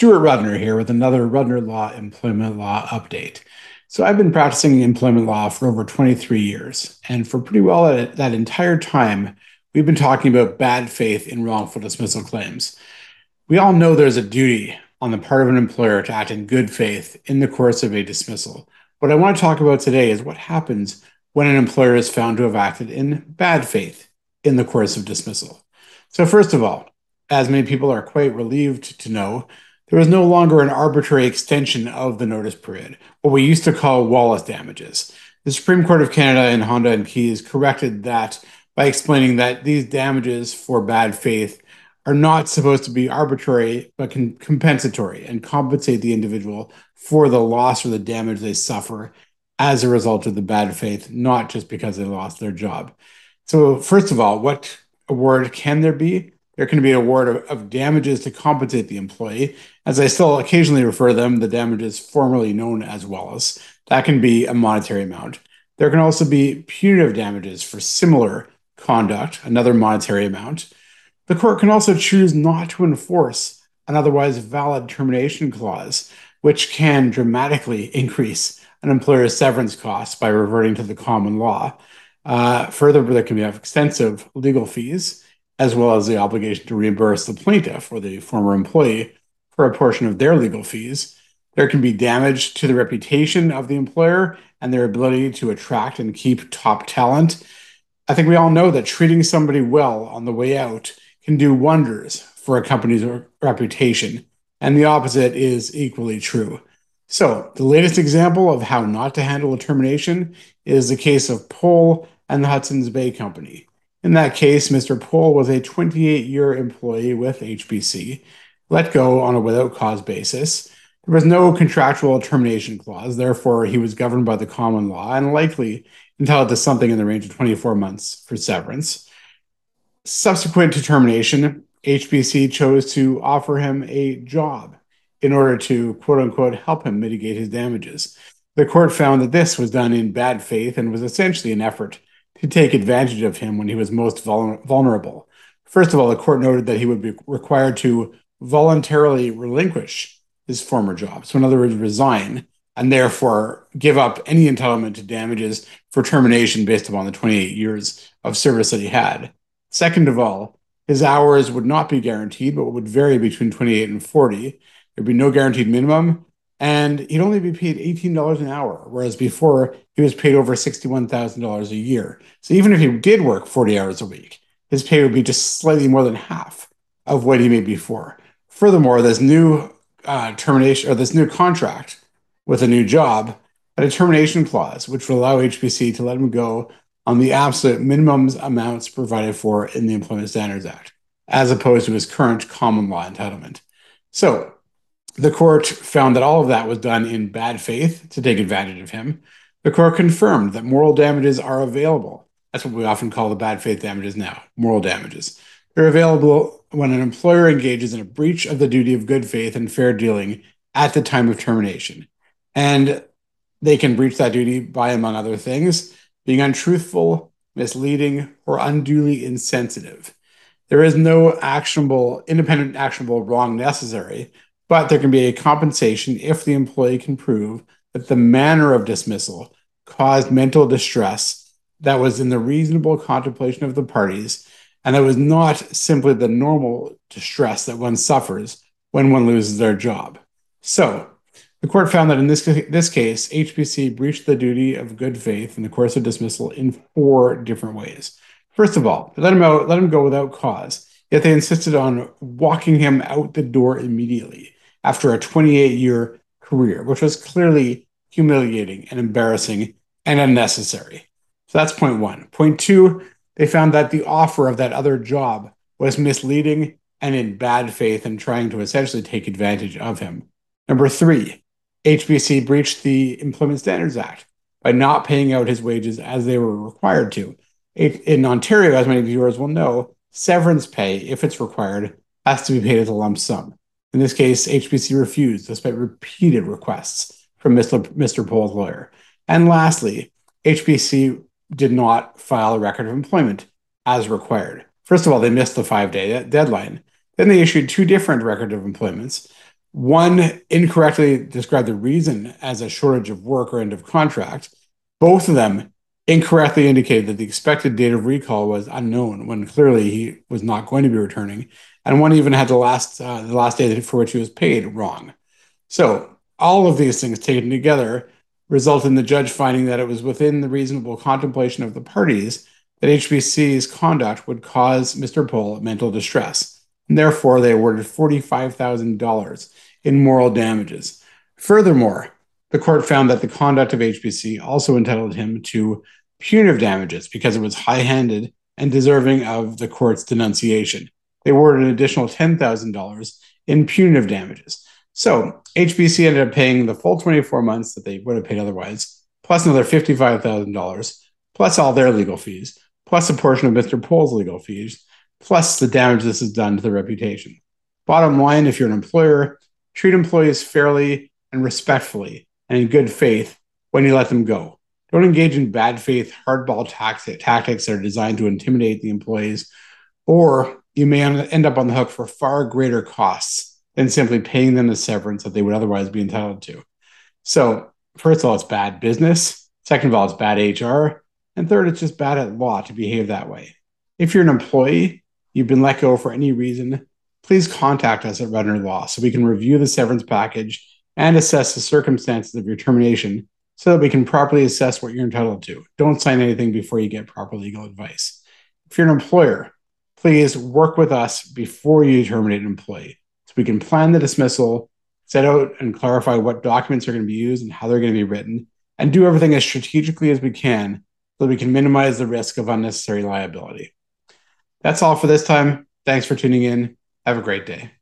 Stuart Rudner here with another Rudner Law Employment Law update. So, I've been practicing employment law for over 23 years, and for pretty well that, entire time, we've been talking about bad faith in wrongful dismissal claims. We all know there's a duty on the part of an employer to act in good faith in the course of a dismissal. What I want to talk about today is what happens when an employer is found to have acted in bad faith in the course of dismissal. So, first of all, as many people are quite relieved to know, there was no longer an arbitrary extension of the notice period, what we used to call Wallace damages. The Supreme Court of Canada in Honda and Keays corrected that by explaining that these damages for bad faith are not supposed to be arbitrary, but compensatory and compensate the individual for the loss or the damage they suffer as a result of the bad faith, not just because they lost their job. So, first of all, what award can there be? There can be an award of, of, damages to compensate the employee. As I still occasionally refer to them, the damages formerly known as Wallace. That can be a monetary amount. There can also be punitive damages for similar conduct, another monetary amount. The court can also choose not to enforce an otherwise valid termination clause, which can dramatically increase an employer's severance costs by reverting to the common law. Uh, further, there can be extensive legal fees as well as the obligation to reimburse the plaintiff or the former employee for a portion of their legal fees. There can be damage to the reputation of the employer and their ability to attract and keep top talent. I think we all know that treating somebody well on the way out can do wonders for a company's reputation, and the opposite is equally true. So, the latest example of how not to handle a termination is the case of Pohl and the Hudson's Bay Company. In that case, Mr. Pohl was a 28 year employee with HBC, let go on a without cause basis. There was no contractual termination clause, therefore, he was governed by the common law and likely entitled to something in the range of 24 months for severance. Subsequent to termination, HBC chose to offer him a job in order to quote unquote help him mitigate his damages. The court found that this was done in bad faith and was essentially an effort to take advantage of him when he was most vulnerable. First of all, the court noted that he would be required to voluntarily relinquish his former job. So, in other words, resign and therefore give up any entitlement to damages for termination based upon the 28 years of service that he had. Second of all, his hours would not be guaranteed, but would vary between 28 and 40. There'd be no guaranteed minimum, and he'd only be paid $18 an hour, whereas before he was paid over $61,000 a year. So even if he did work 40 hours a week, his pay would be just slightly more than half of what he made before. Furthermore, this new uh, termination or this new contract with a new job had a termination clause, which would allow HBC to let him go on the absolute minimums amounts provided for in the Employment Standards Act, as opposed to his current common law entitlement. So the court found that all of that was done in bad faith to take advantage of him. The court confirmed that moral damages are available. That's what we often call the bad faith damages now moral damages. They're available when an employer engages in a breach of the duty of good faith and fair dealing at the time of termination. And they can breach that duty by, among other things, being untruthful, misleading, or unduly insensitive. There is no actionable, independent actionable wrong necessary but there can be a compensation if the employee can prove that the manner of dismissal caused mental distress that was in the reasonable contemplation of the parties and that was not simply the normal distress that one suffers when one loses their job. So, the court found that in this, this case, HBC breached the duty of good faith in the course of dismissal in four different ways. First of all, let him out, let him go without cause, yet they insisted on walking him out the door immediately after a 28 year career, which was clearly humiliating and embarrassing and unnecessary. So that's point one. Point two, they found that the offer of that other job was misleading and in bad faith and trying to essentially take advantage of him. Number three, HBC breached the Employment Standards Act by not paying out his wages as they were required to. In Ontario, as many viewers will know, severance pay, if it's required, has to be paid as a lump sum. In this case, HBC refused despite repeated requests from Mr. Mr. Pohl's lawyer. And lastly, HBC did not file a record of employment as required. First of all, they missed the five day deadline. Then they issued two different record of employments. One incorrectly described the reason as a shortage of work or end of contract. Both of them incorrectly indicated that the expected date of recall was unknown when clearly he was not going to be returning, and one even had the last uh, the last day for which he was paid wrong. So all of these things taken together result in the judge finding that it was within the reasonable contemplation of the parties that HBC's conduct would cause Mr. Pohl mental distress. And therefore, they awarded $45,000 in moral damages. Furthermore, the court found that the conduct of HBC also entitled him to punitive damages because it was high handed and deserving of the court's denunciation. They awarded an additional $10,000 in punitive damages. So HBC ended up paying the full 24 months that they would have paid otherwise, plus another $55,000, plus all their legal fees, plus a portion of Mr. Pohl's legal fees, plus the damage this has done to their reputation. Bottom line if you're an employer, treat employees fairly and respectfully and in good faith when you let them go. Don't engage in bad faith hardball tactics that are designed to intimidate the employees, or you may end up on the hook for far greater costs than simply paying them the severance that they would otherwise be entitled to. So, first of all, it's bad business. Second of all, it's bad HR. And third, it's just bad at law to behave that way. If you're an employee, you've been let go for any reason, please contact us at Rudner Law so we can review the severance package and assess the circumstances of your termination so that we can properly assess what you're entitled to. Don't sign anything before you get proper legal advice. If you're an employer, please work with us before you terminate an employee so we can plan the dismissal, set out and clarify what documents are going to be used and how they're going to be written, and do everything as strategically as we can so we can minimize the risk of unnecessary liability. That's all for this time. Thanks for tuning in. Have a great day.